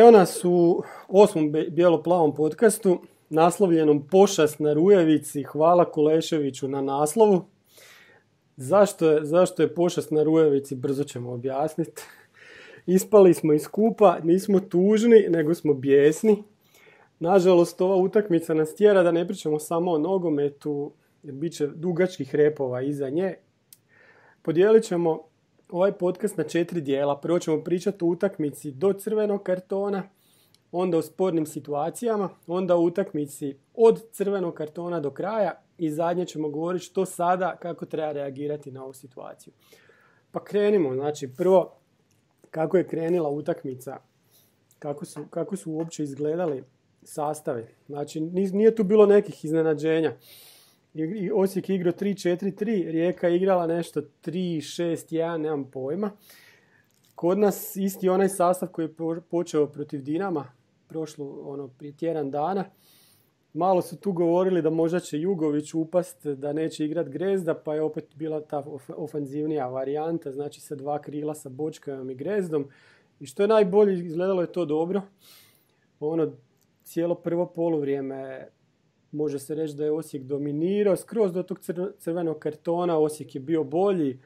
Evo nas u osmom bijelo-plavom podcastu, naslovljenom Pošast na Rujevici. Hvala Kuleševiću na naslovu. Zašto je, zašto je pošast na Rujevici, brzo ćemo objasniti. Ispali smo iz kupa, nismo tužni, nego smo bijesni. Nažalost, ova utakmica nas tjera da ne pričamo samo o nogometu, jer bit će dugačkih repova iza nje. Podijelit ćemo ovaj podcast na četiri dijela. Prvo ćemo pričati o utakmici do crvenog kartona, onda o spornim situacijama, onda o utakmici od crvenog kartona do kraja i zadnje ćemo govoriti što sada, kako treba reagirati na ovu situaciju. Pa krenimo, znači prvo kako je krenila utakmica, kako su, kako su uopće izgledali sastave. Znači nije tu bilo nekih iznenađenja. Osijek igrao 3-4-3, Rijeka igrala nešto 3-6-1, nemam pojma. Kod nas isti onaj sastav koji je počeo protiv Dinama, prošlo ono prije tjedan dana. Malo su tu govorili da možda će Jugović upast, da neće igrat Grezda, pa je opet bila ta ofanzivnija varijanta, znači sa dva krila sa Bočkajom i Grezdom. I što je najbolje, izgledalo je to dobro. Ono, cijelo prvo poluvrijeme može se reći da je Osijek dominirao. Skroz do tog crvenog kartona Osijek je bio bolji.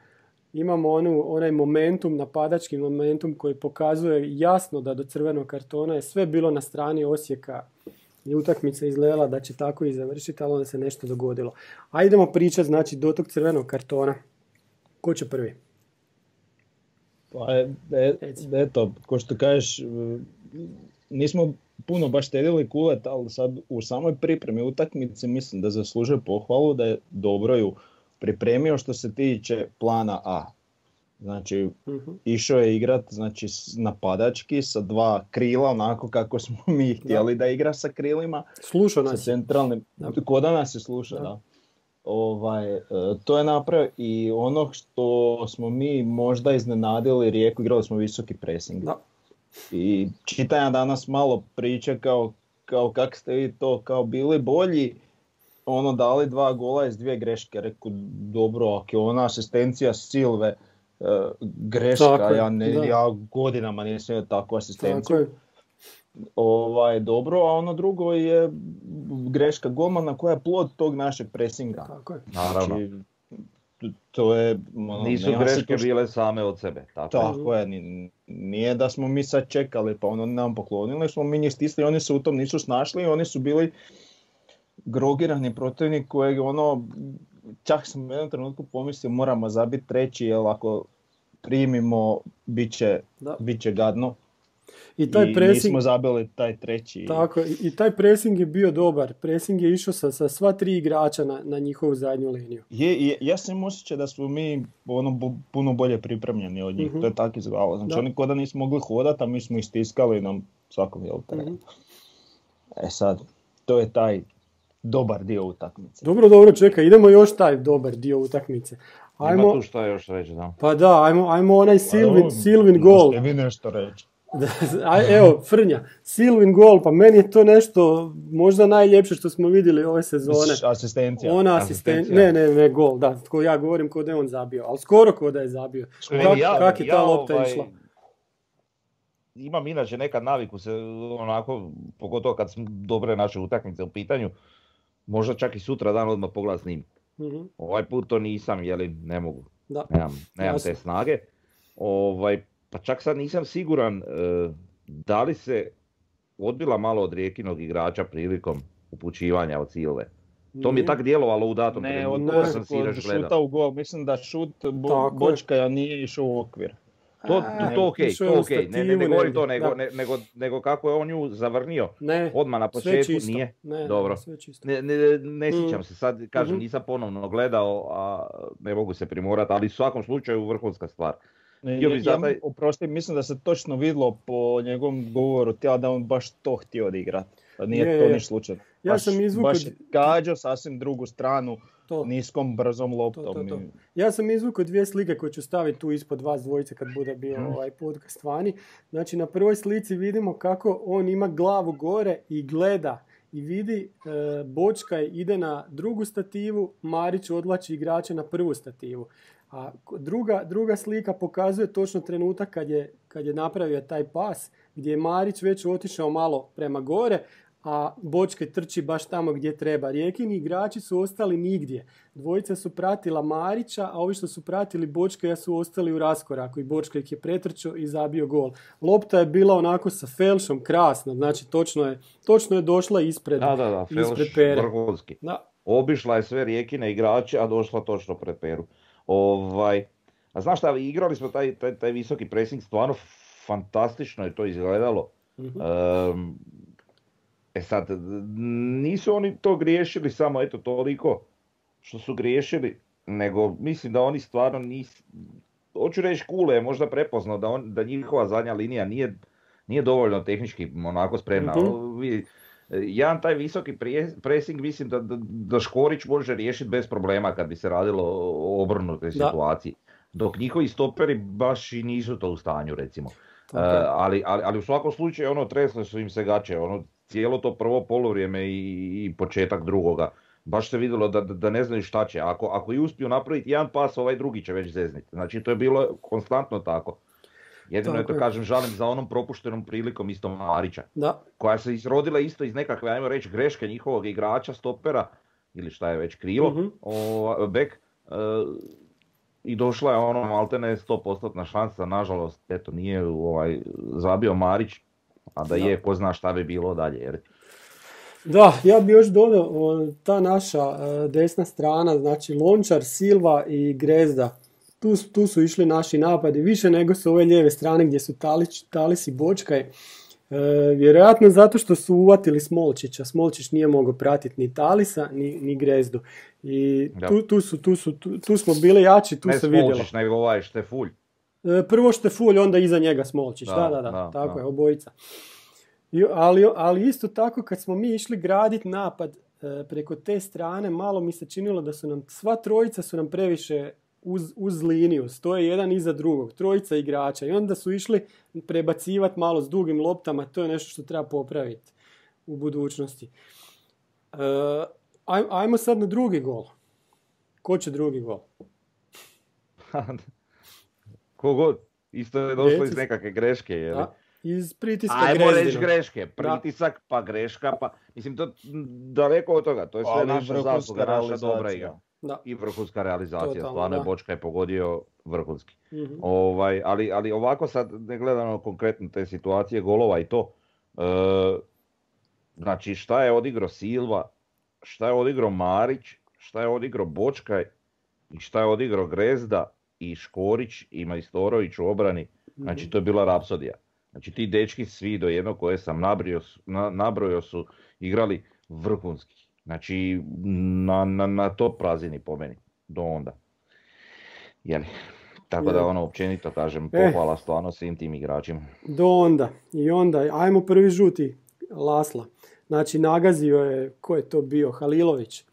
Imamo onu, onaj momentum, napadački momentum koji pokazuje jasno da do crvenog kartona je sve bilo na strani Osijeka i utakmica izgledala da će tako i završiti, ali onda se nešto dogodilo. A idemo pričati znači do tog crvenog kartona. Ko će prvi? Pa e, eto, ko što kažeš, nismo puno baš štedili kulet, ali sad u samoj pripremi utakmice mislim da zaslužuje pohvalu da je dobro ju pripremio što se tiče plana A. Znači, uh išao je igrat znači, napadački sa dva krila, onako kako smo mi htjeli da, igra sa krilima. Sluša nas. Sa centralnim, ko da nas je sluša, da. Ovaj, e, to je napravio i ono što smo mi možda iznenadili Rijeku, igrali smo visoki pressing. Da. I čitam danas malo priče kao, kao kak ste vi to kao bili bolji, ono dali dva gola iz dvije greške, reku dobro, ako je ona asistencija Silve, uh, greška, ja, ne, ja godinama nisam imao takvu asistenciju. Ovaj, dobro, a ono drugo je greška golmana koja je plod tog našeg presinga. Tako je. Naravno. Znači, to je... Ono, Nisu greške bile same od sebe. Tako, tako je, nije da smo mi sad čekali pa ono nam poklonili, smo mi njih stisli, oni se u tom nisu snašli, oni su bili grogirani protivnik kojeg ono, čak sam u jednom trenutku pomislio moramo zabiti treći, jer ako primimo, bit će, bit će gadno. I, taj I pressing, nismo zabili taj treći. Tako, i, taj pressing je bio dobar. Pressing je išao sa, sa sva tri igrača na, na njihovu zadnju liniju. Je, je, ja sam osjećao da smo mi ono, puno bolje pripremljeni od njih. uh To je tako izgledalo. Znači da. oni kod da nismo mogli hodati, a mi smo ih stiskali na svakom dijelu uh E sad, to je taj dobar dio utakmice. Dobro, dobro, čekaj, idemo još taj dobar dio utakmice. Ajmo, Ima tu šta još reći, da. Pa da, ajmo, ajmo onaj Silvin, pa, Silvin gol. vi nešto reći. Evo, Frnja, Silvin gol, pa meni je to nešto možda najljepše što smo vidjeli ove sezone. Asistencija. Ona asistencija. Ne, ne, ne, gol, da, ko ja govorim ko da je on zabio, ali skoro ko da je zabio. Kak, ja, kak je ta lopta ovaj, išla? Imam inače nekad naviku se onako, pogotovo kad smo dobre naše utakmice u pitanju, možda čak i sutra dan odmah pogled snimku. mm Ovaj put to nisam, jeli ne mogu. Da. Nemam, nemam te snage. Ovaj, pa čak sad nisam siguran e, da li se odbila malo od rijekinog igrača prilikom upućivanja od Silve. To mi je tak djelovalo u datom ne, trenutku. Ne, sam od šuta u gol. Mislim da šut bo, Bočka nije išao u okvir. To, to, ok, to ok, ne, ne, ne govorim to, nego, ne, nego, nego kako je on nju zavrnio ne, odmah na početku, nije, ne, dobro, ne, ne, ne sjećam mm. se, sad kažem, mm nisam ponovno gledao, a ne mogu se primorati, ali u svakom slučaju vrhunska stvar. Ne, ja, ja, oprosti, mislim da se točno vidlo po njegovom govoru tijela da on baš to htio odigrati. Pa nije je, to niš slučajno. Ja baš, sam izvukao... Baš gađao sasvim drugu stranu to. niskom brzom loptom. To, to, ja sam izvukao dvije slike koje ću staviti tu ispod vas dvojice kad bude bio hmm. ovaj podcast vani. Znači na prvoj slici vidimo kako on ima glavu gore i gleda i vidi e, Bočka ide na drugu stativu, Marić odlači igrača na prvu stativu. A druga, druga slika pokazuje točno trenutak kad je, kad je napravio taj pas. gdje je Marić već otišao malo prema gore, a Bočke trči baš tamo gdje treba. Rijekini igrači su ostali nigdje. Dvojica su pratila Marića, a ovi što su pratili Bočke su ostali u raskoraku i Bočka ih je pretrčao i zabio gol. Lopta je bila onako sa felšom krasna, znači točno je, točno je došla ispred, da, da, da, ispred Pere. Da. Obišla je sve Rijekine igrače, a došla točno pred Peru. Ovaj, a znaš šta, igrali smo taj, taj, taj visoki pressing, stvarno fantastično je to izgledalo. mm E sad, nisu oni to griješili samo eto toliko što su griješili, nego mislim da oni stvarno nisu, hoću reći Kule je možda prepoznao da, on, da njihova zadnja linija nije, nije dovoljno tehnički onako spremna. mm Jedan taj visoki pressing mislim da, da, da Škorić može riješiti bez problema kad bi se radilo o obrnutoj situaciji. Dok njihovi stoperi baš i nisu to u stanju recimo. Uh, ali, ali, ali, u svakom slučaju ono tresle su im se gače, ono cijelo to prvo polovrijeme i, i početak drugoga. Baš se vidjelo da, da ne znaju šta će. Ako, ako i uspiju napraviti jedan pas, ovaj drugi će već zezniti. Znači to je bilo konstantno tako. Jedino je to kažem žalim za onom propuštenom prilikom isto Marića. Da. Koja se izrodila isto iz nekakve, ajmo reći, greške njihovog igrača, stopera, ili šta je već krilo, uh o, bek. E, I došla je ono maltene 100% šansa, nažalost, eto nije ovaj, zabio Marić, a da, je, ko zna šta bi bilo dalje. Jer... Da, ja bi još dodao ta naša e, desna strana, znači Lončar, Silva i Grezda. Tu, tu su išli naši napadi više nego su ove lijeve strane gdje su Talić, Talis i Bočkaj. E, vjerojatno zato što su uvatili Smolčića. Smolčić nije mogao pratiti ni Talisa, ni, ni Grezdu. I tu, tu, su, tu, su, tu, smo bili jači, tu ne se vidjelo. Ne Smolčić, nego ovaj Štefulj. E, prvo Štefulj, onda iza njega Smolčić. Da, da, da, tako je, obojica. ali, ali isto tako kad smo mi išli graditi napad e, preko te strane, malo mi se činilo da su nam, sva trojica su nam previše uz, uz liniju, stoje jedan iza drugog, trojica igrača i onda su išli prebacivati malo s dugim loptama, to je nešto što treba popraviti u budućnosti. E, ajmo sad na drugi gol. Ko će drugi gol? Kogod, isto je došlo iz nekakve greške, je li? iz pritiska Ajmo reći greške, pritisak pa greška pa, mislim to daleko od toga, to je sve naša zasluga, naša dobra igra. Da. I vrhunska realizacija, Totalno, stvarno je Bočka je pogodio vrhunski. mm Ovaj, ali, ali ovako sad ne gledano konkretno te situacije golova i to, e, znači šta je odigrao Silva, šta je odigrao Marić, šta je odigrao Bočkaj i šta je odigrao Grezda i Škorić i Majstorović u obrani, znači mhm. to je bila rapsodija. Znači ti dečki svi do jednog koje sam nabrio, na, nabrojio su igrali vrhunski. Znači na, na, na top razini po meni, do onda. Jeli? Tako da ono općenito kažem, eh. pohvala stvarno svim tim igračima. Do onda. I onda, ajmo prvi žuti Lasla. Znači nagazio je, ko je to bio, Halilović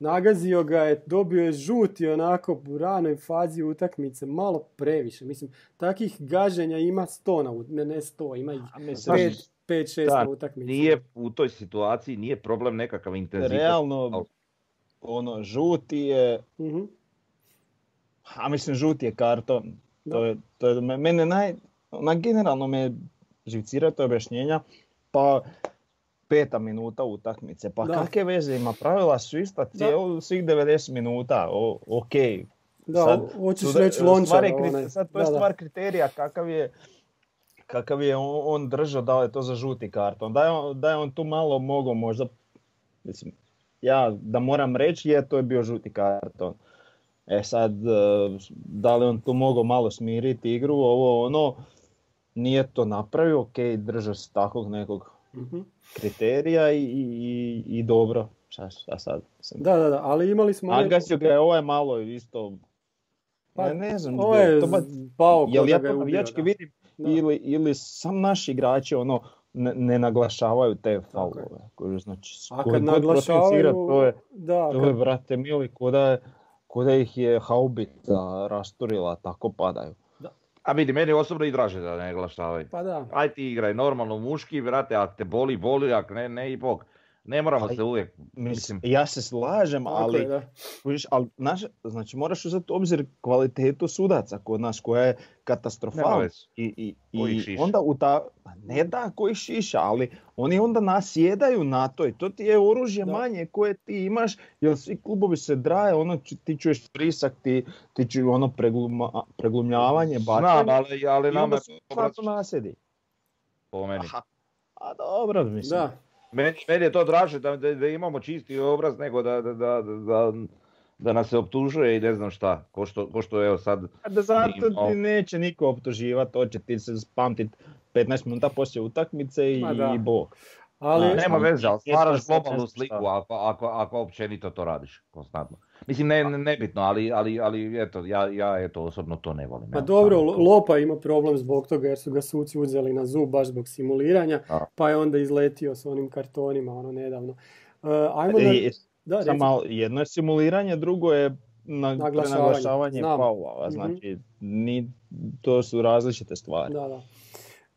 nagazio ga je, dobio je žuti onako u ranoj fazi utakmice, malo previše. Mislim, takih gaženja ima sto na ne, ne sto, ima ih pet, pet, šest na utakmici. Nije u toj situaciji, nije problem nekakav intenzitet. Realno, ono, žuti je, uh a mislim, žuti je karton. To je, to je, mene naj, na generalno me živcira to objašnjenja, pa peta minuta utakmice. Pa kakve veze ima? Pravila su ista cijelu, svih 90 minuta. O, ok. Da, sad, hoćeš reći lončar. Sad to je stvar kriterija kakav je kakav je on, on držao, da je to za žuti karton. Da je on, da je on tu malo mogao možda, mislim, ja da moram reći je to je bio žuti karton. E sad, e, da li on tu mogao malo smiriti igru, ovo ono, nije to napravio, ok, držao se takvog nekog uh kriterija i, i, i dobro. Šta, šta sad? Da, da, da, ali imali smo... Agasio ga je ovaj malo isto... Pa, ne, ne znam, ovo je to ba... pao jel ja to navijački vidim ili, ili sam naši igrači ono ne, ne naglašavaju te faulove. Znači, A kad naglašavaju, to je, da, to je, brate mili, ko da, ih je haubica rasturila, tako padaju. A vidi, meni osobno i draže da ne glaštavaju. Pa da. Aj ti igraj normalno muški, vrate, ako te boli, boli, ako ne, ne i bog. Ne moramo se uvijek, mislim... Ja se slažem, ali, ali naš, znači moraš uzeti obzir kvalitetu sudaca kod nas koja je katastrofalna. I, i, i onda u ta, pa ne da koji šiša, ali oni onda nasjedaju na to i to ti je oružje manje koje ti imaš, jer svi klubovi se draje, ono ti čuješ prisak, ti, ti čuješ ono pregluma, preglumljavanje, Znam, ali, ali nama su nasjedi. Po meni. A dobro, mislim. Da. Meni, meni je to draže da, da, imamo čisti obraz nego da, da, da, da, da nas se optužuje i ne znam šta, ko što, ko što evo sad... A da zato ti neće niko optuživati, to će ti se spamtit 15 minuta poslije utakmice i, i bog. Ali, nema veze, ali stvaraš globalnu sliku ako, ako, ako općenito to radiš konstantno. Mislim, ne, nebitno, ali, ali, ali eto, ja, ja eto, osobno to ne volim. Pa dobro, Lopa ima problem zbog toga jer su ga suci uzeli na zub baš zbog simuliranja, pa je onda izletio s onim kartonima ono nedavno. Uh, ajmo da, Samo jedno je simuliranje, drugo je na, naglašavanje faula. Mhm. Znači, ni, to su različite stvari. Da, da.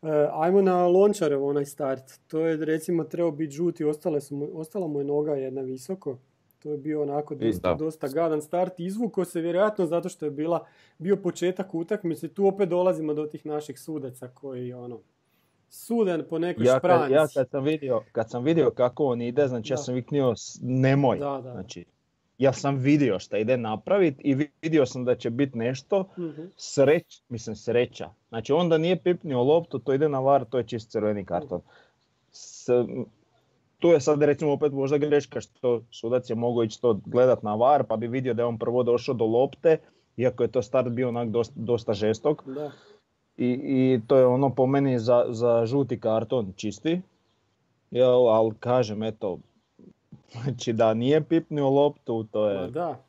E, ajmo na Lončarev onaj start. To je recimo trebao biti žuti, ostale su, ostala mu je noga jedna visoko. To je bio onako dosta, dosta gadan start. Izvuko se vjerojatno zato što je bila, bio početak utakmice. Tu opet dolazimo do tih naših sudaca koji ono, suden po nekoj ja, kad, ja kad sam, vidio, kad sam vidio kako on ide, znači ja sam viknio nemoj. Da, da. Znači, ja sam vidio šta ide napraviti i vidio sam da će biti nešto uh sreć, mislim sreća. Znači onda nije pipnio loptu, to ide na var, to je čist crveni karton. S, tu je sad recimo opet možda greška što sudac je mogao ići to gledat na var pa bi vidio da je on prvo došao do lopte, iako je to start bio onak dosta, dosta žestok. Da. I, I to je ono po meni za, za žuti karton čisti. Jel, ali kažem, eto, znači da nije pipnio loptu, to je... da.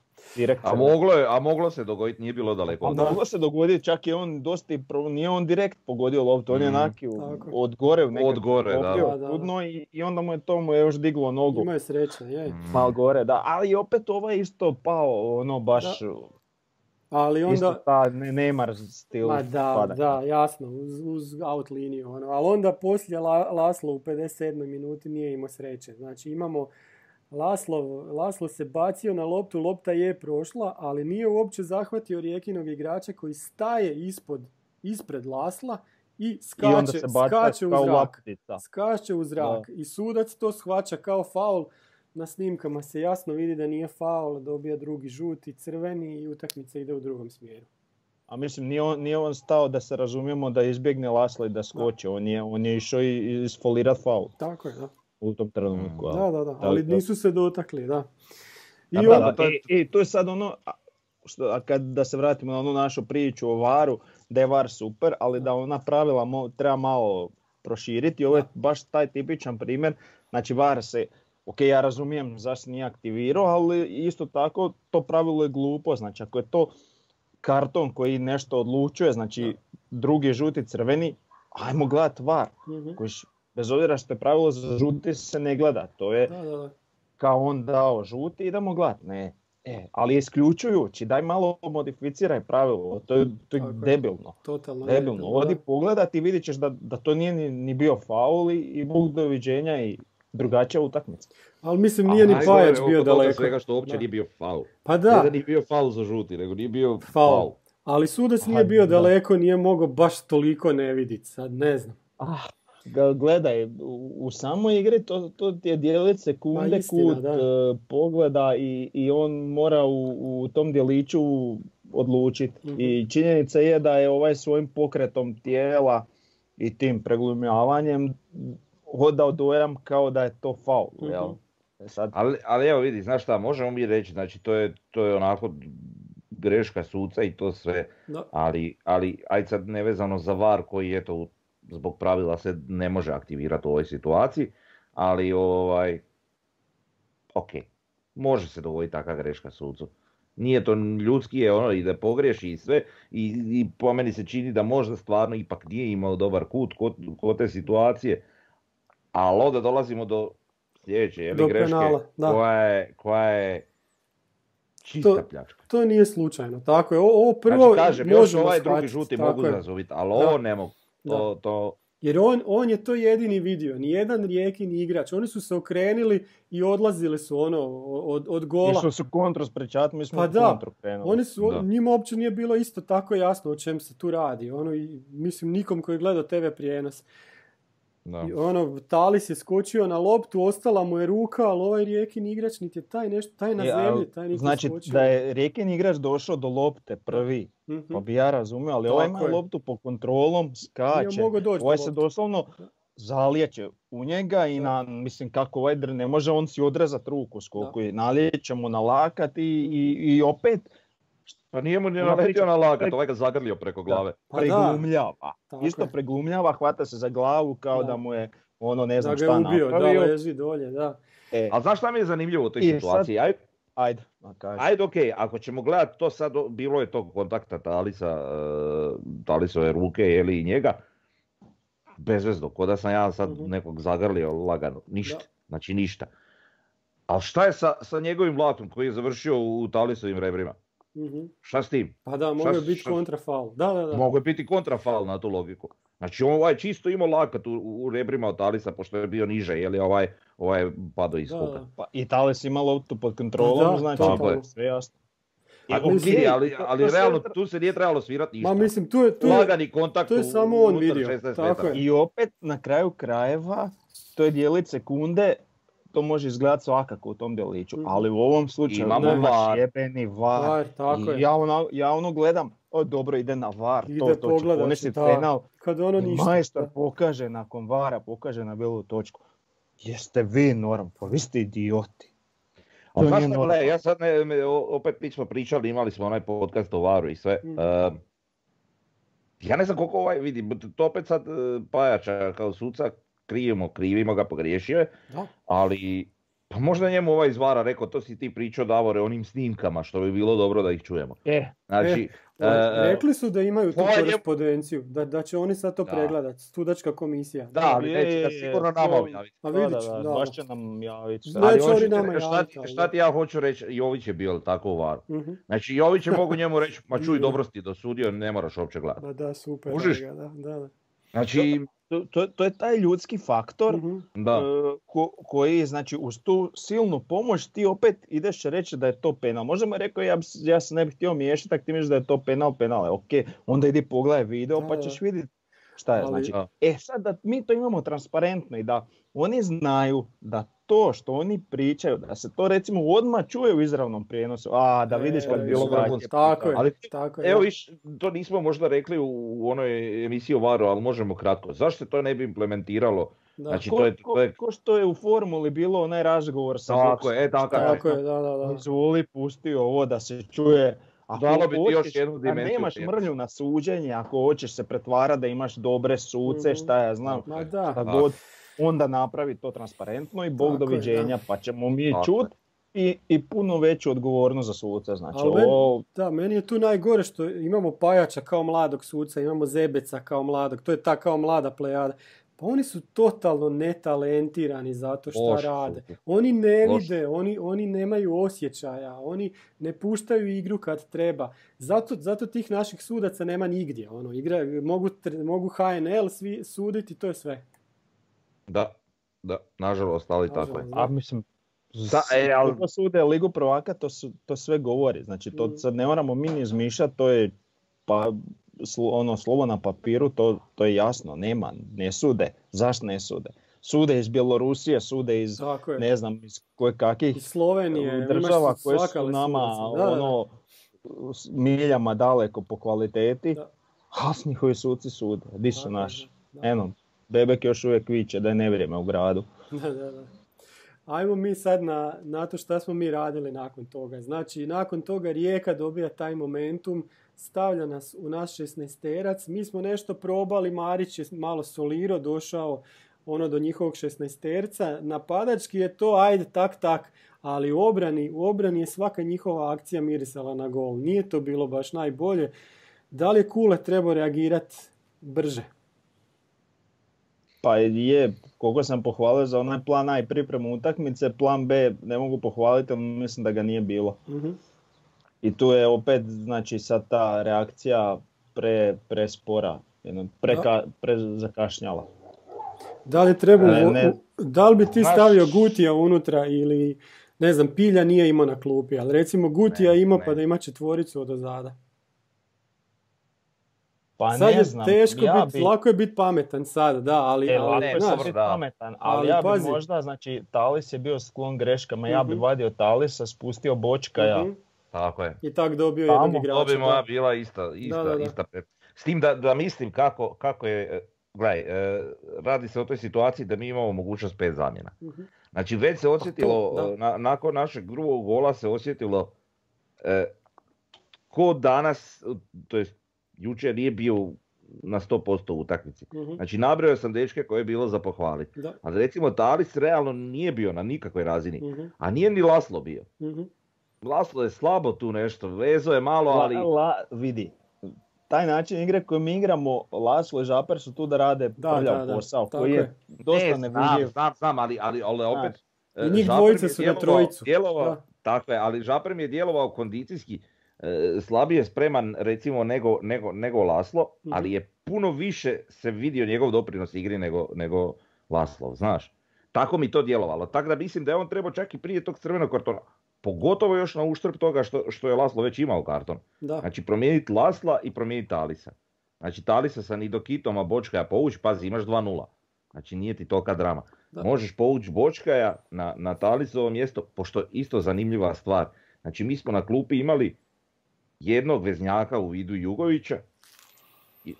A moglo, je, a moglo se dogoditi, nije bilo daleko. A moglo se dogoditi, čak je on dosta, nije on direkt pogodio loptu, on je mm. onaki od gore u Od gore, da. da, i, i, onda mu je to mu je još diglo nogu. Ima je sreća, je. Mm. Mal gore, da, ali opet ovaj isto pao, ono baš... Da. Ali onda... Isto ta ne, Neymar stil Ma da, da, jasno, uz, uz out liniju. Ono. Ali onda poslije La, Laslo u 57. minuti nije imao sreće. Znači imamo Laslo, Laslo se bacio na loptu, lopta je prošla, ali nije uopće zahvatio rijekinog igrača koji staje ispod, ispred Lasla i skače, I skače u zrak. Skače u zrak. I sudac to shvaća kao faul. Na snimkama se jasno vidi da nije faul, dobija drugi žuti, crveni i utakmica ide u drugom smjeru. A mislim, nije on, nije on stao da se razumijemo da izbjegne Lasla i da skoče. On je, on je išao i isfolirati faul. Tako je, da u tom trenutku. Da, da, da, ali nisu se dotakli, da. I, da, to, je... I, to je sad ono, što, a kad da se vratimo na onu našu priču o varu, da je var super, ali da ona pravila mo, treba malo proširiti. Ovo je baš taj tipičan primjer. Znači var se, ok, ja razumijem zašto nije aktivirao, ali isto tako to pravilo je glupo. Znači ako je to karton koji nešto odlučuje, znači drugi žuti crveni, ajmo gledati var. mm Koji bez obzira što je pravilo za žuti se ne gleda, to je da, da, da. kao on dao žuti idemo gledat, ne. E, ali isključujući, daj malo modificiraj pravilo, to je, to je debilno. Totalno debilno. Odi pogledat i vidit ćeš da, da to nije ni, ni bio faul i, i bog doviđenja i drugačija utakmica. Ali mislim nije A, ni Pajač bio daleko. svega što uopće nije bio faul. Pa da. Ne da nije bio faul za žuti, nego nije bio faul. faul. Ali sudac nije bio daleko, nije mogao baš toliko ne vidjeti, sad ne znam. Ah, Gledaj, u, u samoj igri to, to je dijelit sekunde pa kut da. E, pogleda i, i on mora u, u tom dijeliću odlučiti. Mhm. I činjenica je da je ovaj svojim pokretom tijela i tim preglumljavanjem odao dojam kao da je to faul. mm Jel? E sad... Ali, ali evo vidi, znaš šta, možemo mi reći, znači to je, to je onako greška suca i to sve, ali, ali aj sad nevezano za var koji je to zbog pravila se ne može aktivirati u ovoj situaciji, ali ovaj, ok, može se dogoditi takva greška sucu. Nije to ljudski je ono i da pogriješi i sve i, i po meni se čini da možda stvarno ipak nije imao dobar kut kod, te situacije, ali onda dolazimo do sljedeće je greške koja je, koja je čista to, pljačka. To nije slučajno, tako je. Ovo prvo znači, kažem, još ovaj drugi žuti mogu razumjeti, ali ovo ne mogu. To, to, Jer on, on je to jedini vidio, ni jedan rijekin igrač. Oni su se okrenili i odlazili su ono od, od gola. Išli su kontru sprečati, mi smo pa da, Oni su, njima uopće nije bilo isto tako jasno o čem se tu radi. Ono, mislim, nikom koji je gledao TV prijenos. Da. I ono, Talis je skočio na loptu, ostala mu je ruka, ali ovaj rijekin igrač niti je taj nešto, taj na zemlji, taj niti Znači skočio. da je rijekin igrač došao do lopte prvi, mm pa bi ja razumio, ali ovaj ima loptu po kontrolom, skače, ovaj se doslovno zalijeće u njega i na, mislim kako ovaj ne može on si odrezat ruku skoku i nalijeće mu na lakat i, i, i opet pa nije mu ni naletio na lakat, ovaj ga zagrlio preko glave. Pa preglumljava. Isto preglumljava, hvata se za glavu kao da, mu je ono ne znam da šta ubio, napravio. Da leži dolje, da. E. Ali znaš šta mi je zanimljivo u toj situaciji? Sad... Ajde. Ajde, ok, ako ćemo gledati to sad, bilo je tog kontakta Talisa, uh, Talisove ruke ili i njega, bezvezno, ko da sam ja sad uh nekog zagrlio lagano, ništa, znači ništa. Ali šta je sa, sa njegovim vlatom koji je završio u Talisovim rebrima? Mm-hmm. Šta s tim? Pa da, mogu biti kontrafal. Da, da, da. Mogu biti kontrafal na tu logiku. Znači on ovaj čisto imao lakat u, u rebrima od Talisa pošto je bio niže, je li ovaj, ovaj pado iz skoka. Pa i Talis ima loptu pod kontrolom, da, znači to je. sve jasno. A, okay, ali, ali realno tu se nije trebalo svirati ništa. Ma mislim, tu je, tu je, Lagani kontakt to je samo on vidio. Tako je. I opet na kraju krajeva to je dijelić sekunde to može izgledati svakako u tom djeliću, mhm. ali u ovom slučaju imamo var. jebeni var. tako I ja, ono, ja ono gledam, o dobro ide na var, ide to, to će ponesti penal. Kad ono ništa. Majstor pokaže nakon vara, pokaže na belu točku. Jeste vi norm, pa vi ste idioti. A znaš ne, ja sad ne, opet mi smo pričali, imali smo onaj podcast o varu i sve. Mm. ja ne znam koliko ovaj vidi, to opet sad uh, Pajača kao suca krivimo, krivimo ga, pogriješio je, ali pa možda njemu ovaj izvara rekao, to si ti pričao Davore onim snimkama, što bi bilo dobro da ih čujemo. E, znači, e, e rekli su da imaju tu korespondenciju, da, da će oni sad to pregledati, studačka komisija. Da, ali neće da sigurno nama objaviti. Pa vidiš, da, da, baš će nam javiti. Znači, oni nama javiti. Šta, šta ti ja hoću reći, Jović je bio tako u varu. Uh-huh. Znači Jović je mogu njemu reći, ma čuj, dobro si dosudio, ne moraš uopće gledati. Da, da, super. Da, da, da. Znači, to, to, je taj ljudski faktor mhm. ko, koji, znači, uz tu silnu pomoć ti opet ideš reći da je to penal. Možemo rekao, ja, ja se ne bih htio miješati, ako ti misliš da je to penal, penal je ok, onda idi pogledaj video pa ćeš vidjeti šta je. Znači, e sad da mi to imamo transparentno i da oni znaju da to što oni pričaju, da se to recimo odmah čuje u izravnom prijenosu, a da vidiš kad e, bilo Tako je, ali, tako je. Evo viš, to nismo možda rekli u onoj emisiji o Varu, ali možemo kratko. Zašto to ne bi implementiralo? Da. Znači, ko, to je, to je... Ko, što je u formuli bilo onaj razgovor sa Tako je, e, tako, tako je, da, da, da. Izvoli, pusti ovo da se čuje. Ako bi još jednu dimenziju. nemaš mrlju na suđenje, ako hoćeš se pretvarati da imaš dobre suce, mhm. šta ja znam, Ma da. šta god onda napravi to transparentno i bog doviđenja, pa ćemo mi čut i, i puno veću odgovornost za suca. Znači, ovo... Da, meni je tu najgore što imamo Pajača kao mladog suca, imamo Zebeca kao mladog, to je ta kao mlada plejada. Pa oni su totalno netalentirani zato što rade. Oni ne vide, oni, oni nemaju osjećaja, oni ne puštaju igru kad treba. Zato, zato tih naših sudaca nema nigdje. Ono, igra, mogu, mogu HNL svi suditi, to je sve. Da, da, nažalost, ali tako je. A mislim, da, e, ali... to sude Ligu prvaka, to, su, to sve govori. Znači, to mm. sad ne moramo mi ni izmišljati, to je pa, ono, slovo na papiru, to, to je jasno, nema, ne sude. Zašto ne sude? Sude iz Bjelorusije, sude iz, ne znam, iz koje kakih Slovenije, država koje su nama ono, miljama daleko po kvaliteti, da. a njihovi suci sude, di su naši? Eno, Bebek još uvijek viće da je nevrijeme u gradu. Da, da, da. Ajmo mi sad na, na to šta smo mi radili nakon toga. Znači, nakon toga Rijeka dobija taj momentum, stavlja nas u naš 16 Mi smo nešto probali, Marić je malo soliro, došao ono do njihovog 16 Napadački je to, ajde, tak, tak. Ali u obrani, u obrani je svaka njihova akcija mirisala na gol. Nije to bilo baš najbolje. Da li je Kule trebao reagirati brže? Pa je, koliko sam pohvalio za onaj plan A i pripremu utakmice, plan B ne mogu pohvaliti, ali mislim da ga nije bilo. mm I tu je opet, znači, sad ta reakcija pre, pre spora, pre, pre zakašnjala. Da li, treba, da li bi ti stavio Gutija unutra ili ne znam, Pilja nije imao na klupi, ali recimo Gutija ima pa da ima četvoricu od ozada. Pa sad ne znam. teško ja bit, lako je biti pametan sad, da, ali... E, ali, lako je biti pametan, ali, ja bi možda, znači, Talis je bio sklon greškama, ja bi mhm. vadio Talisa, spustio Bočkaja. uh Tako je. I tak dobio jednog igrača. To bi moja bila ista, ista, da, da, ista S tim da, da mislim kako, kako je, e, gledaj, e, radi se o toj situaciji da mi imamo mogućnost pet zamjena. uh Znači već se pa osjetilo, na, nakon našeg drugog gola se osjetilo e, ko danas, to jest jučer nije bio na 100% u utakmici. uh Znači nabrojao sam dečke koje je bilo za pohvaliti. Ali recimo Talis realno nije bio na nikakvoj razini. uh A nije ni Laslo bio. Laslo je slabo tu nešto, vezo je malo, ali... La, vidi, taj način igre koji mi igramo, Laslo i Žaper su tu da rade da, prljav posao, koji je, je dosta ne, znam, znam, znam, ali, ali, ali opet... I njih dvojice su na trojicu. Djelovao, tako je, ali Žaper mi je djelovao kondicijski e, slabije spreman recimo nego, nego, nego Laslo, mhm. ali je puno više se vidio njegov doprinos igri nego, nego Laslo, znaš. Tako mi to djelovalo. Tako da mislim da je on trebao čak i prije tog crvenog kartona. Pogotovo još na uštrb toga što, što je Laslo već imao karton. Da. Znači promijeniti Lasla i promijeniti Talisa. Znači Talisa sa Nidokitom, a Bočkaja povući, pazi imaš 2-0. Znači nije ti tolika drama. Da. Možeš povući Bočkaja na, na Talisovo mjesto, pošto isto zanimljiva stvar. Znači mi smo na klupi imali jednog veznjaka u vidu Jugovića,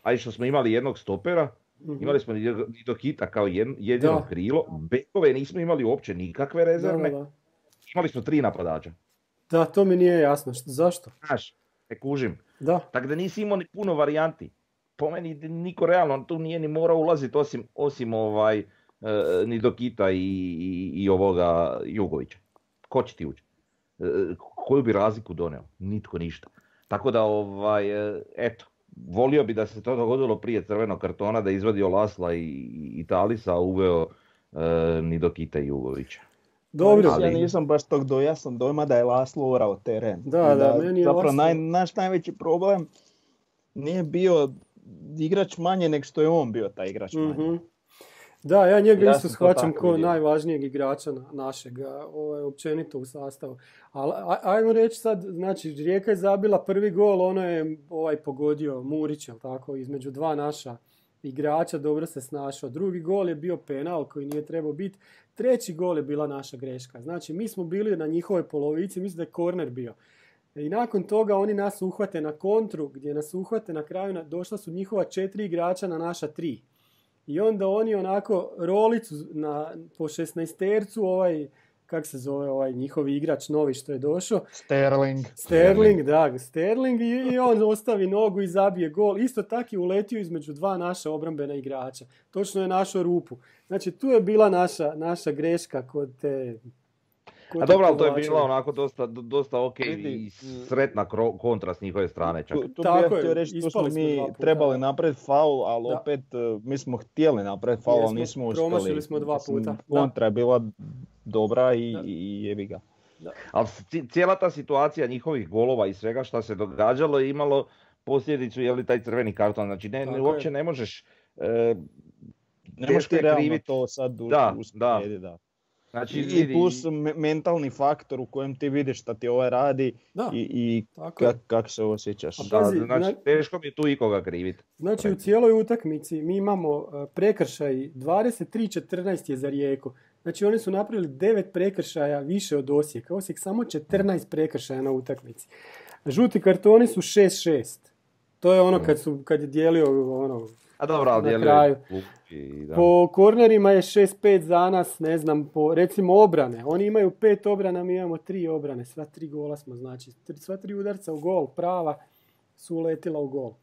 a i što smo imali jednog stopera, mm imali smo Nidokita kao jedino krilo, bekove nismo imali uopće nikakve rezervne, da, imali smo tri napadača. Da, to mi nije jasno. Zašto? Znaš, ne kužim. Da. Tako da nisi imao ni puno varijanti. Po meni niko realno tu nije ni morao ulaziti osim, osim ovaj, e, ni Dokita i, i, i, ovoga Jugovića. Ko će ti ući? E, koju bi razliku doneo? Nitko ništa. Tako da, ovaj, e, eto, volio bi da se to dogodilo prije crvenog kartona, da izvadio Lasla i, i Talisa, a uveo e, ni Dokita i Jugovića. Dobro, ali... ja nisam baš tog do, ja sam dojma da je Laslo urao teren. Da, da, da, meni je Zapravo naj, naš najveći problem nije bio igrač manje nego što je on bio taj igrač manje. Mm-hmm. Da, ja njega ja isto shvaćam kao najvažnijeg igrača našeg, ovaj, općenito u sastavu. Ali ajmo reći sad, znači Rijeka je zabila prvi gol, ono je ovaj pogodio Murić, tako, između dva naša igrača, dobro se snašao. Drugi gol je bio penal koji nije trebao biti. Treći gol je bila naša greška. Znači, mi smo bili na njihovoj polovici, mislim da je korner bio. I nakon toga oni nas uhvate na kontru, gdje nas uhvate na kraju, došla su njihova četiri igrača na naša tri. I onda oni onako rolicu na, po šestnaestercu, ovaj, kak se zove ovaj njihov igrač novi što je došao? Sterling. Sterling, da, Sterling i, i on ostavi nogu i zabije gol. Isto tako je uletio između dva naša obrambena igrača. Točno je našo rupu. Znači tu je bila naša, naša greška kod te a dobro, ali to je bilo onako dosta, dosta ok i sretna kontra s njihove strane čak. Tu, tu Tako htio reći, tu smo mi trebali napraviti faul, ali opet e, mi smo htjeli napraviti faul, ali nismo uspjeli. Promašili smo dva puta. Kontra je bila dobra i, i jebi ga. Da. Ali cijela ta situacija njihovih golova i svega što se događalo je imalo posljedicu je li taj crveni karton. Znači ne, ne uopće ne možeš e, ne možeš ti realno to sad u, da, da. da. Znači, I plus mentalni faktor u kojem ti vidiš šta ti ovaj radi da, i, i kako kak se osjećaš. Pazi, znači, teško mi je tu ikoga kriviti. Znači u cijeloj utakmici mi imamo e, prekršaj 23-14 je za Rijeku. Znači oni su napravili 9 prekršaja više od Osijeka. Osijek samo 14 prekršaja na utakmici. Žuti kartoni su 6-6. To je ono kad, su, kad je dijelio ono, a dobro, ali na kraju. Po kornerima je 6-5 za nas, ne znam, po recimo obrane. Oni imaju pet obrana, mi imamo tri obrane. Sva tri gola smo, znači, sva tri udarca u gol, prava su uletila u gol.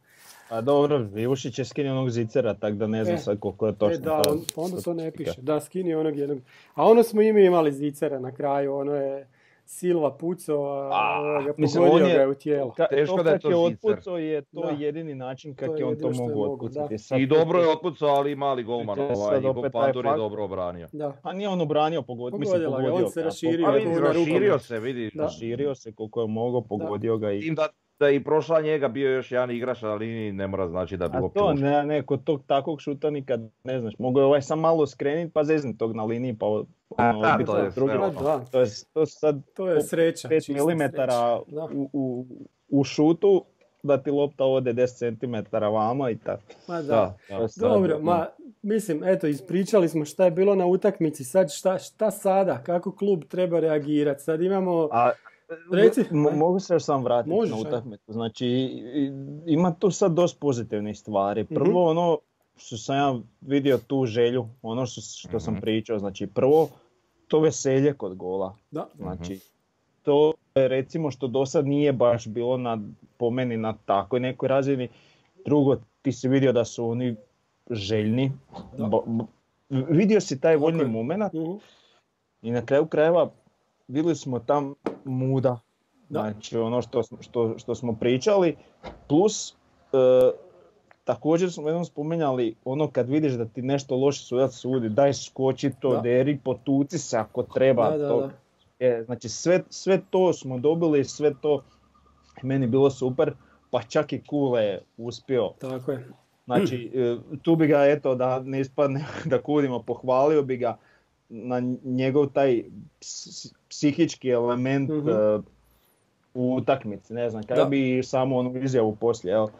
A dobro, Ivušić je skinio onog zicera, tako da ne znam e, sad koliko je točno. E, da, on, onda to ne piše. Da, skinio onog jednog. A ono smo i mi imali zicera na kraju, ono je Silva pucao, a, ga pogodio ga je u tijelo. Ka, Teško to da je to je otpucao je to da. jedini način kako je on to mogu otpucati. I dobro je otpucao, ali i mali golman, ovaj, Igor Pandur je dobro obranio. Da. A nije on obranio, pogodio, mislim pogodio. On se raširio. Ali raširio se, vidi. Raširio se koliko je mogao, pogodio ga. I... Da, da je i prošla njega bio još jedan igrač na liniji, ne mora znači da bi A to ne, ne, kod tog takvog šuta nikad ne znaš. Mogu je ovaj sam malo skrenit pa zeznit tog na liniji pa ono, da, to, je drugi, ono. to, je, to, sad to je sreća. 5 mm u, u, u šutu da ti lopta ode 10 cm vamo i tako. Ma da, da dobro, ma mislim, eto, ispričali smo šta je bilo na utakmici, sad šta, šta sada, kako klub treba reagirati, sad imamo... A, Reci. mogu se još sam vratiti na utakmicu, znači ima tu sad dosta pozitivnih stvari. Prvo mhm. ono što sam ja vidio tu želju, ono što, što sam mhm. pričao, znači prvo to veselje kod gola. Da. Znači, to je recimo što do sad nije baš bilo na, po meni na takoj nekoj razini. Drugo, ti si vidio da su oni željni. vidio si taj voljni moment mhm. i na kraju krajeva bili smo tam muda. Znači ono što, što, što smo pričali, plus e, također smo jednom spomenjali ono kad vidiš da ti nešto loše sudac sudi, daj skoči to, da. deri, potuci se ako treba. Da, to, je, znači sve, sve to smo dobili, sve to meni bilo super, pa čak i Kule je uspio. Tako je. Znači e, tu bi ga eto da ne ispadne da kudimo, pohvalio bi ga na njegov taj psihički element mm u utakmici, ne znam, kada bi samo onu izjavu poslije, evo.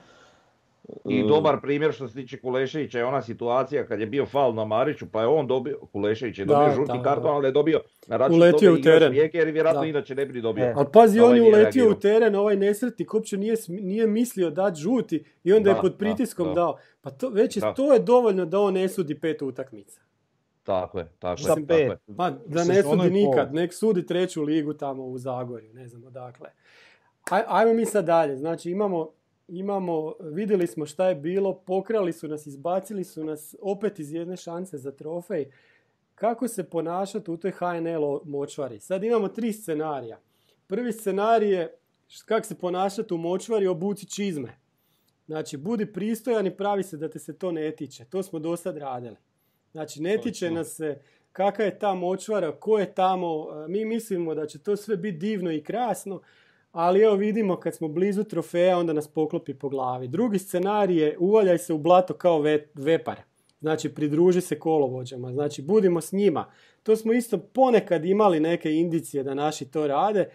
I e, dobar primjer što se tiče Kuleševića je ona situacija kad je bio fal na Mariću pa je on dobio, Kulešević je dobio žuti karton, ali je dobio na račun uletio u teren. jer vjerojatno inače ne bi dobio. E. Ali pazi, on ovaj je uletio u teren, ovaj nesretnik uopće nije, nije mislio dati žuti i onda je pod pritiskom dao. Pa to, već je, to je dovoljno da on ne sudi pet utakmica. Tako je, tako je. Tako Pa da ne sudi nikad, nek sudi treću ligu tamo u Zagorju, ne znam odakle. Aj, ajmo mi sad dalje, znači imamo, imamo, vidjeli smo šta je bilo, pokrali su nas, izbacili su nas opet iz jedne šanse za trofej. Kako se ponašati u toj HNL močvari? Sad imamo tri scenarija. Prvi scenarij je kako se ponašati u močvari, obuci čizme. Znači, budi pristojan i pravi se da te se to ne tiče. To smo do sad radili. Znači, ne tiče nas se kakva je ta močvara, ko je tamo. Mi mislimo da će to sve biti divno i krasno, ali evo vidimo kad smo blizu trofeja, onda nas poklopi po glavi. Drugi scenarij je uvaljaj se u blato kao vepar. Znači, pridruži se kolovođama. Znači, budimo s njima. To smo isto ponekad imali neke indicije da naši to rade, e,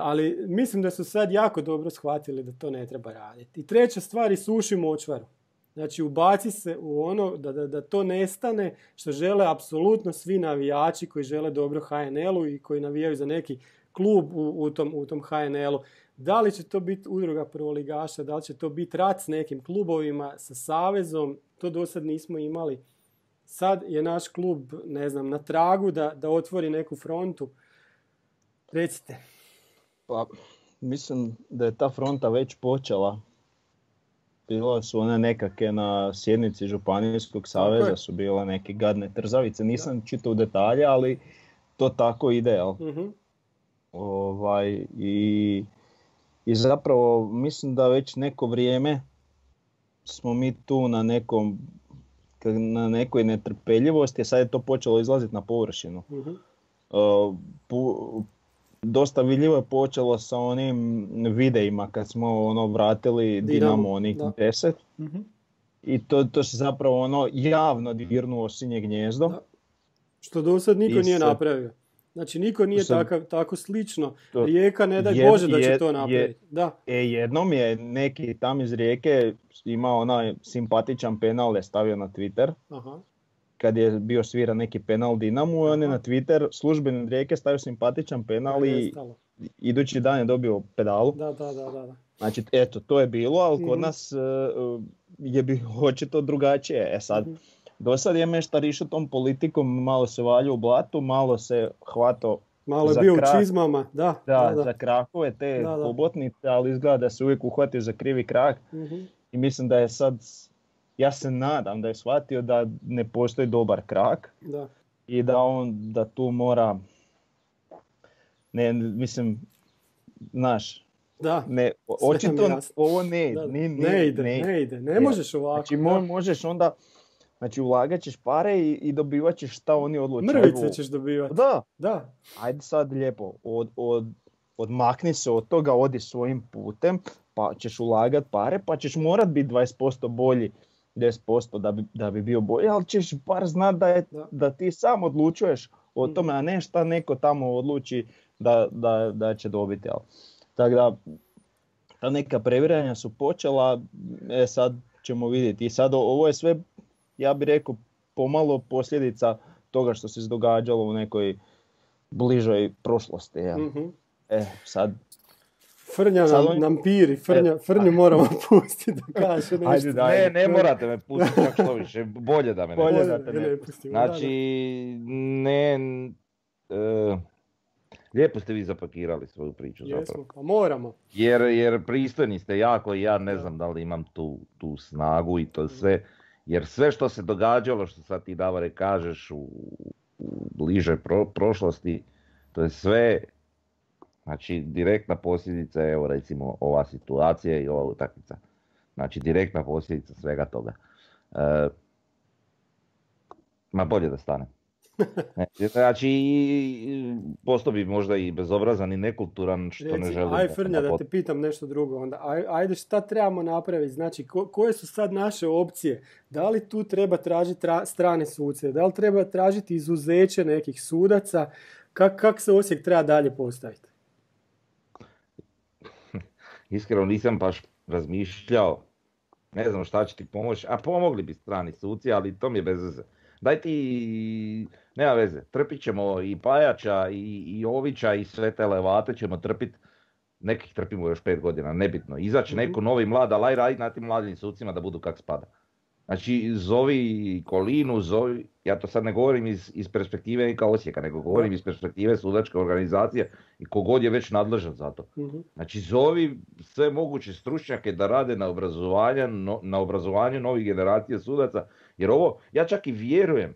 ali mislim da su sad jako dobro shvatili da to ne treba raditi. I treća stvar je suši močvaru. Znači ubaci se u ono da, da, da to nestane što žele apsolutno svi navijači koji žele dobro HNL-u i koji navijaju za neki klub u, u tom, u tom HNL-u. Da li će to biti udruga prvoligaša, da li će to biti rat s nekim klubovima, sa savezom, to do sad nismo imali. Sad je naš klub, ne znam, na tragu da, da otvori neku frontu. Recite. Pa, mislim da je ta fronta već počela bilo su one nekake na sjednici Županijskog saveza su bile neke gadne trzavice. Nisam čitao u detalje, ali to tako ide, jel? Mhm. Ovaj, i, I zapravo mislim da već neko vrijeme smo mi tu na nekom na nekoj netrpeljivosti, a sad je to počelo izlaziti na površinu. uh dosta vidljivo je počelo sa onim videima kad smo ono vratili Dinamo, onih da. deset. Mhm. I to, to se zapravo ono javno dirnuo sinje gnjezdo. Da. Što do sad niko nije napravio. Znači niko nije takav, tako slično. Rijeka ne daj Bože da će to napraviti. Da. E, jednom je neki tam iz Rijeke imao onaj simpatičan penal je stavio na Twitter. Aha kad je bio svira neki penal Dinamu, on je na Twitter službeni Rijeke stavio simpatičan penal i idući dan je dobio pedalu. Da, da, da, da. Znači, eto, to je bilo, ali kod mhm. nas uh, je bi očito drugačije. E sad, mm do sad je meštar išao tom politikom, malo se valio u blatu, malo se hvato Malo je bio u čizmama, da. Da, da, za krakove te pobotnice, ali izgleda da se uvijek uhvatio za krivi krak. Mhm. I mislim da je sad ja se nadam da je shvatio da ne postoji dobar krak da. i da on da tu mora ne mislim znaš da, ne, očito ovo ne, ide, ne, ne, ide, ne, ide, ne možeš ovako. Znači možeš onda, znači ulagat ćeš pare i, i dobivat ćeš šta oni odlučuju. Mrvice ćeš dobivati. Da. da. Ajde sad lijepo, od, od odmakni se od toga, odi svojim putem, pa ćeš ulagat pare, pa ćeš morat biti 20% bolji 10% da bi, da bi bio bolji, ali ćeš bar znat da, je, da ti sam odlučuješ o mm. tome, a ne šta neko tamo odluči da, da, da će dobiti. Tako da, ta neka previranja su počela, e sad ćemo vidjeti. I sad ovo je sve, ja bih rekao, pomalo posljedica toga što se događalo u nekoj bližoj prošlosti. Ja. Mm-hmm. E, sad Frnja nam, on... nam piri, frnja, e, frnju moramo pustiti da kaže nešto. Ajde, Ne, ne morate me pustiti, čak što više, bolje da me ne, bolje da te ne, pustimo. Znači, ne, uh, lijepo ste vi zapakirali svoju priču Jesmo, zapravo. pa moramo. Jer, jer pristojni ste jako i ja ne znam da li imam tu, tu snagu i to sve. Jer sve što se događalo, što sad ti Davore kažeš u, u bliže pro, prošlosti, to je sve Znači, direktna posljedica je, evo recimo, ova situacija i ova utakmica. Znači, direktna posljedica svega toga. E, ma bolje da stane. Znači, posto bi možda i bezobrazan i nekulturan što ne želim. Aj Frnja, da te pitam nešto drugo onda. Ajde, šta trebamo napraviti? Znači, koje su sad naše opcije? Da li tu treba tražiti strane suce? Da li treba tražiti izuzeće nekih sudaca? Kako kak se Osijek treba dalje postaviti? Iskreno nisam baš razmišljao, ne znam šta će ti pomoći, a pomogli bi strani suci, ali to mi je bez veze. Daj ti, nema veze, trpit ćemo i Pajača i, i Ovića i sve te levate ćemo trpit, nekih trpimo još pet godina, nebitno. Izaći neko mhm. novi mlad, ali raditi na tim mladim sucima da budu kak spada. Znači, zovi Kolinu, zovi, ja to sad ne govorim iz, iz perspektive kao Osijeka, nego govorim iz perspektive sudačke organizacije i kogod je već nadležan za to. Mhm. Znači, zovi sve moguće stručnjake da rade na, obrazovanju, na obrazovanju novih generacija sudaca, jer ovo, ja čak i vjerujem,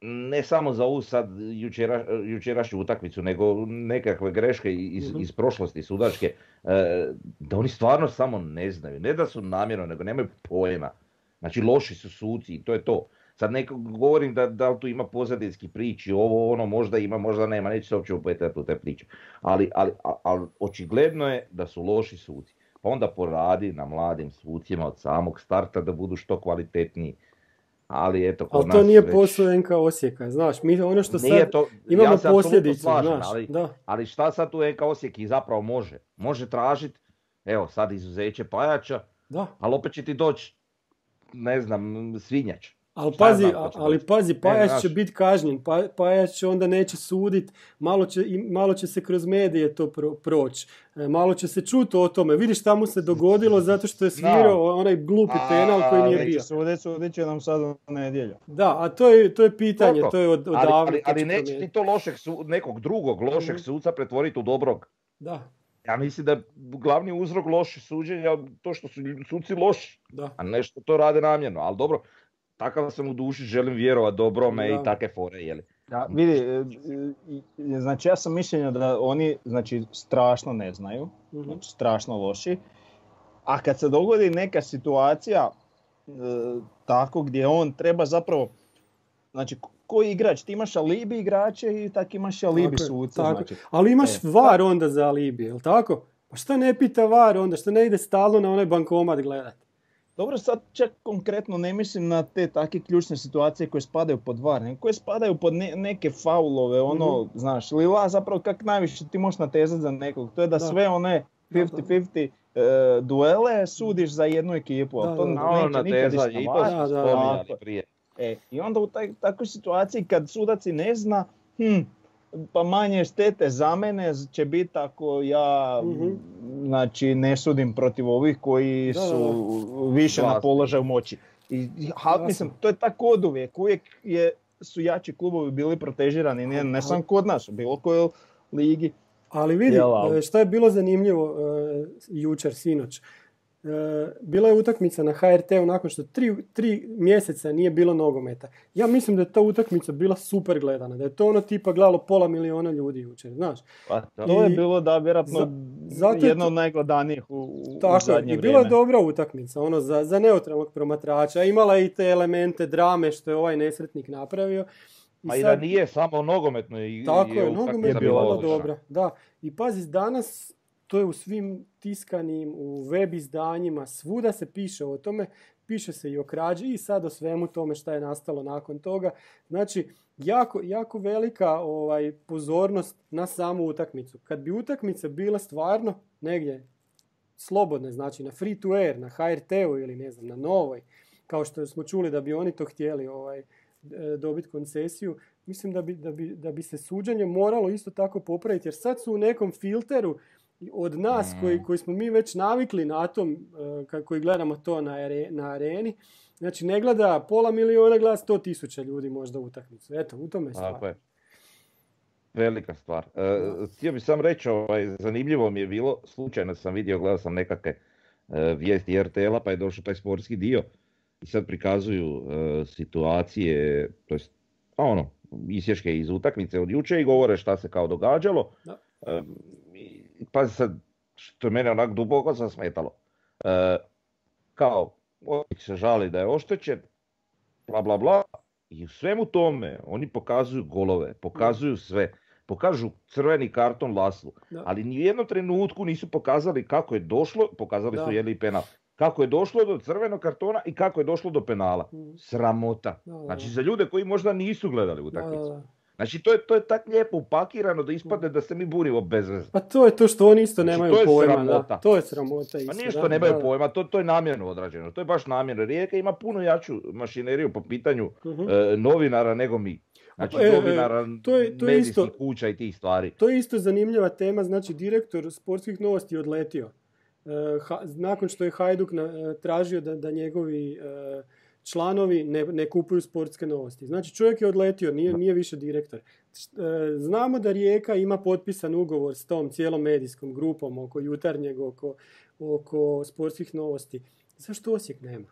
ne samo za ovu sad jučera, jučerašnju utakmicu, nego nekakve greške iz, mhm. iz prošlosti sudačke, e, da oni stvarno samo ne znaju. Ne da su namjerno, nego nemaju pojma. Znači loši su suci i to je to. Sad neko govorim da, da li tu ima pozadinski priči, ovo ono možda ima, možda nema, neću se uopće upetati u te priče. Ali, ali, ali očigledno je da su loši suci. Pa onda poradi na mladim sucima od samog starta da budu što kvalitetniji. Ali eto, kod ali to nije već... posao NK Osijeka, znaš, mi ono što sad to, imamo ja posljedicu, znaš, ali, da. ali šta sad tu NK Osijek i zapravo može? Može tražiti, evo sad izuzeće Pajača, da. ali opet će ti doći ne znam, svinjač. Ali pazi, ali pazi, Pajač će biti kažnjen, pa, Pajač onda neće sudit, malo će, malo će se kroz medije to pro, proći, e, malo će se čuti o tome. Vidiš šta mu se dogodilo zato što je svirao onaj glupi penal koji nije bio. Sudit, sudit će nam sad u nedjelju. Da, a to je, to je pitanje, to je od, Ali, ali, ali neće ti to lošeg su, nekog drugog lošeg mm. suca pretvoriti u dobrog. Da. Ja mislim da glavni uzrok loših suđenja to što su suci loši, da. a nešto to rade namjerno. Ali dobro, takav sam u duši, želim vjerovati dobrome da. i take fore, jeli. Da, vidi, e, e, znači ja sam mišljenja da oni znači, strašno ne znaju, mhm. znači strašno loši, a kad se dogodi neka situacija e, tako gdje on treba zapravo, znači koji igrač, ti imaš alibi igrače i tak imaš alibi suca. Znači. Ali imaš e, var onda za alibi, jel tako? Pa što ne pita var onda, što ne ide stalno na onaj bankomat gledat? Dobro, sad čak konkretno ne mislim na te takve ključne situacije koje spadaju pod var, nego koje spadaju pod neke faulove, ono, mm znaš, Lila zapravo kak najviše ti možeš natezati za nekog, to je da, sve one 50-50 e, duele sudiš za jednu ekipu, ali to neće nikad ići prije. E, I onda u taj, takvoj situaciji kad sudac ne zna, hm, pa manje štete za mene će biti ako ja mm znači, ne sudim protiv ovih koji su više na položaju moći. I, ha, mislim, to je tako od uvijek. Uvijek je, su jači klubovi bili protežirani, ne, ne sam kod nas, bilo kojoj ligi. Ali vidi, e, što je bilo zanimljivo uh, jučer, sinoć. E, bila je utakmica na HRT-u nakon što tri, tri mjeseca nije bilo nogometa. Ja mislim da je ta utakmica bila super gledana, da je to ono tipa gledalo pola miliona ljudi jučer, znaš. Pa to je bilo da vjerojatno zato jedno od najgledanijih u, u Tako, i bila je dobra utakmica, ono za, za neutralnog promatrača. Imala je i te elemente drame što je ovaj nesretnik napravio. I A i da nije samo nogometno. I, tako je, nogomet je bila dobra. Da. I pazi, danas to je u svim tiskanim, u web izdanjima, svuda se piše o tome, piše se i o krađi i sad o svemu tome šta je nastalo nakon toga. Znači, jako, jako velika ovaj, pozornost na samu utakmicu. Kad bi utakmica bila stvarno negdje slobodne, znači na free to air, na HRT-u ili ne znam, na novoj, kao što smo čuli da bi oni to htjeli ovaj, dobiti koncesiju, mislim da bi, da, bi, da bi se suđenje moralo isto tako popraviti, jer sad su u nekom filteru od nas mm. koji, koji smo mi već navikli na tom, uh, koji gledamo to na, na areni, znači ne gleda pola miliona, gleda sto tisuća ljudi možda utakmicu. Eto, u tome je stvar. Velika stvar. Uh, htio bih sam reći, ovaj, zanimljivo mi je bilo, slučajno sam vidio, gledao sam nekakve uh, vijesti RTL-a pa je došao taj sportski dio i sad prikazuju situacije, to jest, ono, isješke iz utakmice od juče i govore šta se kao događalo. Da pazi sad, što je mene onak duboko zasmetalo. E, kao, se žali da je oštećen, bla bla bla, i u svemu tome oni pokazuju golove, pokazuju sve. Pokažu crveni karton Laslu, ali ni u jednom trenutku nisu pokazali kako je došlo, pokazali su jeli penal, kako je došlo do crvenog kartona i kako je došlo do penala. Mm. Sramota. Znači za ljude koji možda nisu gledali utakmicu. Znači to je, to je tak lijepo upakirano da ispadne da se mi burimo bez veze. Pa to je to što oni isto znači, nemaju to pojma. Sramota. To je sramota. Isto, pa nije što nemaju pojma, to, to je namjerno odrađeno. To je baš namjerno. Rijeka ima puno jaču mašineriju po pitanju uh novinara nego mi. Znači e, novinara, e, to je, to je isto, kuća i tih stvari. To je isto zanimljiva tema. Znači direktor sportskih novosti je odletio. ha, nakon što je Hajduk na, tražio da, da njegovi članovi ne, ne kupuju sportske novosti. Znači čovjek je odletio, nije, nije više direktor. E, znamo da Rijeka ima potpisan ugovor s tom cijelom medijskom grupom oko jutarnjeg, oko, oko sportskih novosti. Zašto Osijek nema?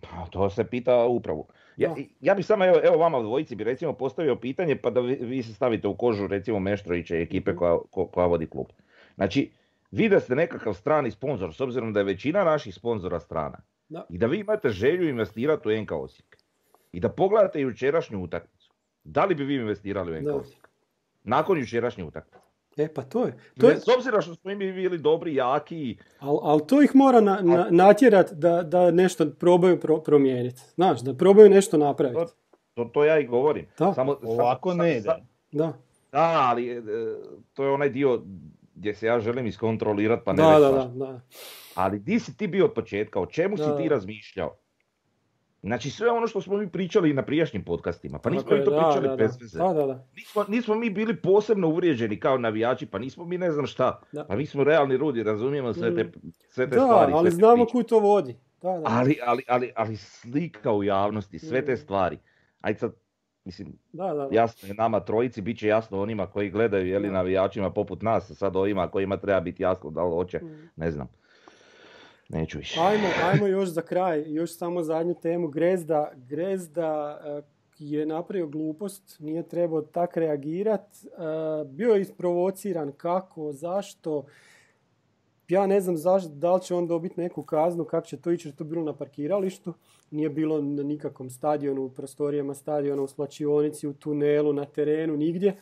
Pa to se pita upravu. Ja, ja bih samo, evo, evo vama dvojici bi recimo postavio pitanje pa da vi, se stavite u kožu recimo Meštrovića i ekipe mhm. koja, koja vodi klub. Znači, vi da ste nekakav strani sponsor, s obzirom da je većina naših sponzora strana, i da vi imate želju investirati u NK Osijek. I da pogledate jučerašnju utakmicu. Da li bi vi investirali u NK Osijek? Nakon jučerašnje utakmice. E pa to je. To je... S obzirom što smo mi bili dobri, jaki. Ali al to ih mora na, na, natjerat da, da nešto probaju pro, promijeniti. Znaš, da probaju nešto napraviti. To, to, to ja i govorim. Da. Samo, Ovako ne ide. Da. Da, ali e, to je onaj dio gdje se ja želim iskontrolirati pa ne da, da, da, da. Ali di si ti bio od početka, o čemu si ti razmišljao? Znači sve ono što smo mi pričali i na prijašnjim podcastima, pa nismo mi to pričali bez veze. Nismo, nismo, mi bili posebno uvrijeđeni kao navijači, pa nismo mi ne znam šta. Pa mi smo realni rudi, razumijemo sve te, mm. sve te stvari. ali znamo kud to vodi. Ali, ali, ali, ali slika u javnosti, sve te mm. stvari. Ajde sad, mislim, jasno je nama trojici, bit će jasno onima koji gledaju, jeli navijačima poput nas, sad ovima kojima treba biti jasno da li hoće, mm. ne znam. Neću više. Ajmo, ajmo još za kraj, još samo zadnju temu. Grezda, Grezda eh, je napravio glupost, nije trebao tak reagirat. Eh, bio je isprovociran kako, zašto. Ja ne znam zašto, da li će on dobiti neku kaznu, kako će to ići, jer to bilo na parkiralištu. Nije bilo na nikakvom stadionu, u prostorijama stadiona, u slačionici, u tunelu, na terenu, nigdje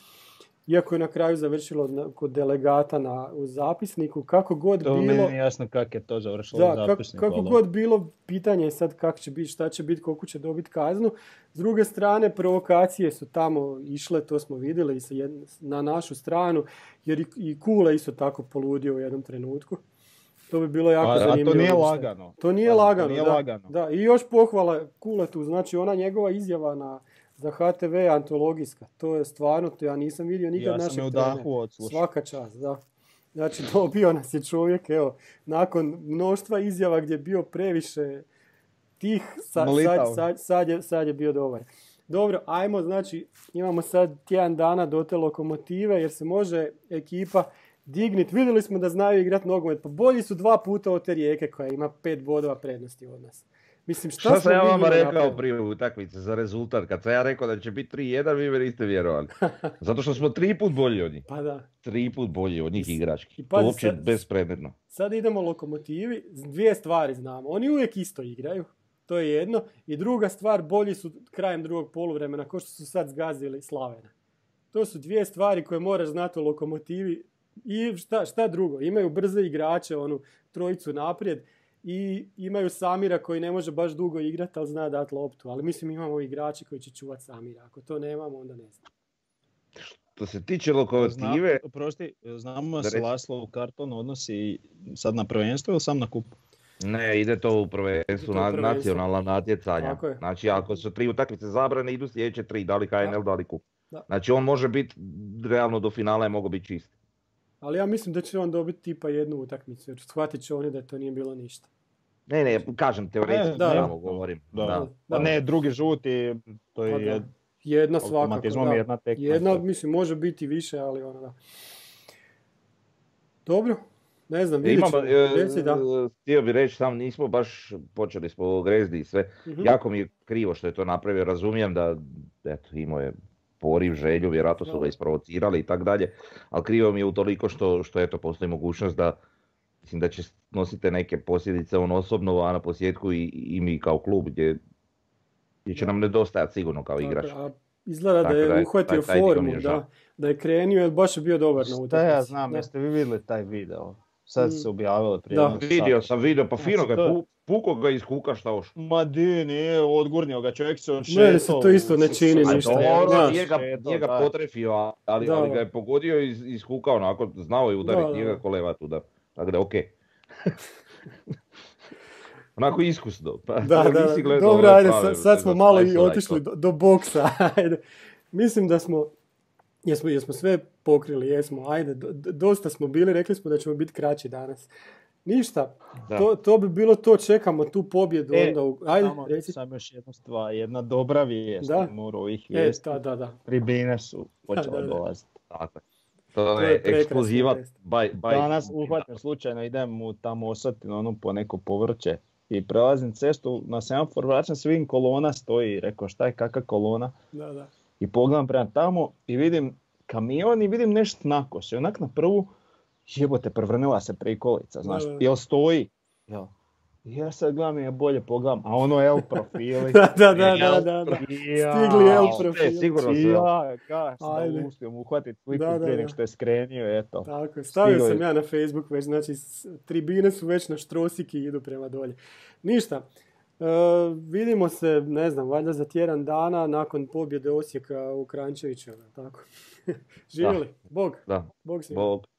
iako je na kraju završilo kod delegata na, u zapisniku, kako god to bilo... To jasno kako je to završilo da, u zapisniku. Kako, kako god bilo, pitanje je sad kako će biti, šta će biti, koliko će dobiti kaznu. S druge strane, provokacije su tamo išle, to smo vidjeli i na našu stranu, jer i, i Kule isto tako poludio u jednom trenutku. To bi bilo jako zanimljivo. A to nije lagano. To nije lagano, to nije da, lagano. Da, i još pohvala Kuletu, znači ona njegova izjava na za HTV je antologijska. To je stvarno, to ja nisam vidio nikad ja našeg Svaka čast, da. Znači dobio nas je čovjek, evo, nakon mnoštva izjava gdje je bio previše tih, sad, sad, sad, je, sad je bio dobar. Dobro, ajmo, znači, imamo sad tjedan dana do te lokomotive, jer se može ekipa dignit. Vidjeli smo da znaju igrati nogomet, pa bolji su dva puta od te rijeke koja ima pet bodova prednosti od nas. Mislim, šta, šta sam ja vama rekao prije utakmice za rezultat? Kad sam ja rekao da će biti 3-1, vi me niste vjerovali. Zato što smo tri put bolji od njih. Pa da. Tri put bolji od njih igrački. to uopće sad, bespredmetno. Sad idemo lokomotivi. Dvije stvari znamo. Oni uvijek isto igraju. To je jedno. I druga stvar, bolji su krajem drugog poluvremena, ko što su sad zgazili Slavena. To su dvije stvari koje moraš znati u lokomotivi i šta, šta drugo. Imaju brze igrače, onu trojicu naprijed i imaju Samira koji ne može baš dugo igrati, ali zna dati loptu. Ali mislim imamo igrači koji će čuvati Samira. Ako to nemamo, onda ne znam. Što se tiče lokomotive... prosti, znamo se Laslo u karton odnosi sad na prvenstvo ili sam na kupu? Ne, ide to u prvenstvu, na, nacionalna natjecanja. Znači ako su tri utakmice zabrane, idu sljedeće tri, da li KNL, da li kup. Znači on može biti, realno do finala je mogao biti čist. Ali ja mislim da će on dobiti tipa jednu utakmicu, jer shvatit će oni da to nije bilo ništa. Ne, ne, kažem teoretski, da, da, govorim. Da. Da. ne, drugi žuti, to je... Pa jedna svakako, da. Jedna, tekma, jedna mislim, može biti više, ali ono da. Dobro, ne znam, vidjet ćemo. E, da. Htio bih reći, sam nismo baš počeli smo o grezdi i sve. uh Jako mi je krivo što je to napravio, razumijem da eto, imao je poriv, želju, vjerojatno su ga isprovocirali i tako dalje, ali krivo mi je utoliko što, što eto, postoji mogućnost da mislim da će nosite neke posljedice on osobno, a na posljedku i, i mi kao klub gdje, gdje će nam nedostajati sigurno kao igrač. A izgleda da je uhvatio formu, da, da je krenio, jer baš je bio dobar na utakmici. ja znam, jeste vi vidjeli taj video? Sad mm. se objavilo prije. Da. Vidio sam video, pa fino ga je puko ga iz kuka šta oš. Ma di, nije, odgurnio ga čovjek se odšetao. Meni se to isto ne čini ništa. Dobro, nije ga, nije ga potrefio, ali, da, ali ga je pogodio iz, iz kuka onako, znao je udariti, nije ga kolevati udar. Tako da okej. Okay. Onako iskusno. Pa, da, da, dobro, ajde, sad, sad smo malo i otišli do, do boksa. Ajde. Mislim da smo Jesmo, jesmo sve pokrili, jesmo, ajde, dosta smo bili, rekli smo da ćemo biti kraći danas. Ništa, to, to, bi bilo to, čekamo tu pobjedu e, onda. U... Ajde, samo, reci. Samo još jedna stvar, jedna dobra vijest da? ovih e, vijesti. E, da, da, da. Tribine su počele dolaziti. Tako To je, je eksploziva. By, by, Danas uhvatim slučajno idem u tamo osatinu ono po neko povrće i prelazim cestu na semafor, vraćam svim kolona stoji, rekao šta je kakva kolona. Da, da. I pogledam prema tamo i vidim kamion i vidim nešto nakos. I onak na prvu, jebote, prevrnila se prikolica, znaš, jel stoji? Jel? Ja sad gledam je bolje pogledam, a ono L profili. da, da, da, da, da, da. Stigli L profili. sigurno se. Ja, ka, sam uspijem uhvatiti sliku prije nego što je skrenio, eto. Tako, stavio Stigli. sam ja na Facebook već, znači tribine su već na štrosiki i idu prema dolje. Ništa, E, vidimo se, ne znam, valjda za tjedan dana nakon pobjede Osijeka u Krančeviću. Tako. Živjeli. Bog. Da. Bog si. Bog.